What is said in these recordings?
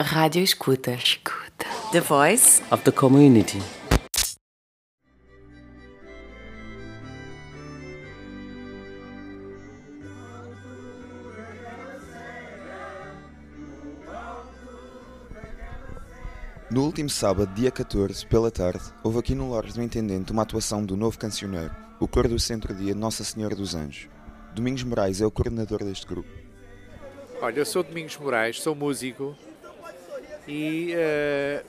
Rádio Escuta. Escuta. The Voice of the Community. No último sábado, dia 14, pela tarde, houve aqui no Lar do Intendente uma atuação do novo cancioneiro, o coro do Centro-Dia Nossa Senhora dos Anjos. Domingos Moraes é o coordenador deste grupo. Olha, eu sou Domingos Moraes, sou músico e uh,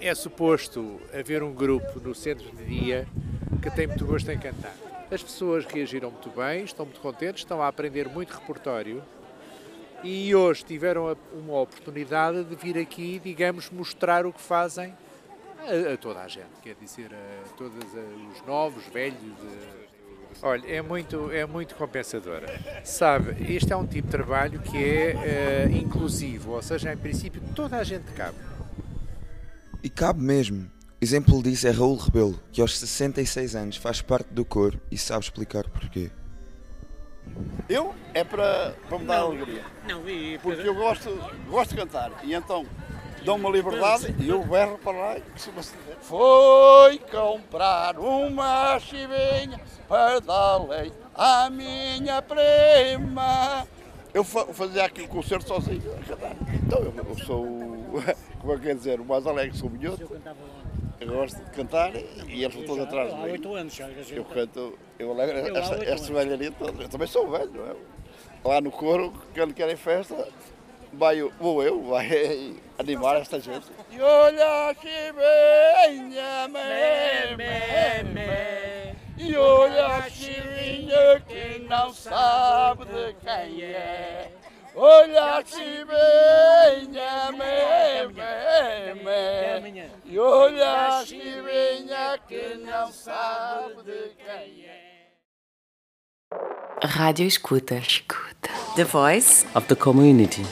é suposto haver um grupo no centro de dia que tem muito gosto em cantar. As pessoas reagiram muito bem, estão muito contentes, estão a aprender muito repertório e hoje tiveram uma oportunidade de vir aqui, digamos, mostrar o que fazem a, a toda a gente, quer dizer, a todos os novos, velhos. Olha, é muito, é muito compensadora. Sabe, este é um tipo de trabalho que é uh, inclusivo, ou seja, em princípio toda a gente cabe. E cabe mesmo. Exemplo disso é Raul Rebelo, que aos 66 anos faz parte do coro e sabe explicar porquê. Eu é para, para me dar não, alegria. Não, e, Porque eu gosto, gosto de cantar. E então dão-me a liberdade e eu berro para lá. Foi comprar uma chivinha leite à minha prima. Eu fazia aquele concerto sozinho a. Então eu, eu sou, como é que quer dizer, o mais alegre, sou minhoto. Eu gosto de cantar e eles estão todos atrás de mim. Há oito anos já. Eu canto, eu alegro eu esta, esta velharia toda. Eu também sou velho, não é? Lá no coro, quando querem festa, vai, vou eu, vai animar esta gente. E olha que venha, me, me, me. E olha que vinha que não sabe de quem é. Olha que venha, me, me, me. E olha que venha que não sabe de quem é. Rádio Escuta. Escuta. The Voice of the Community.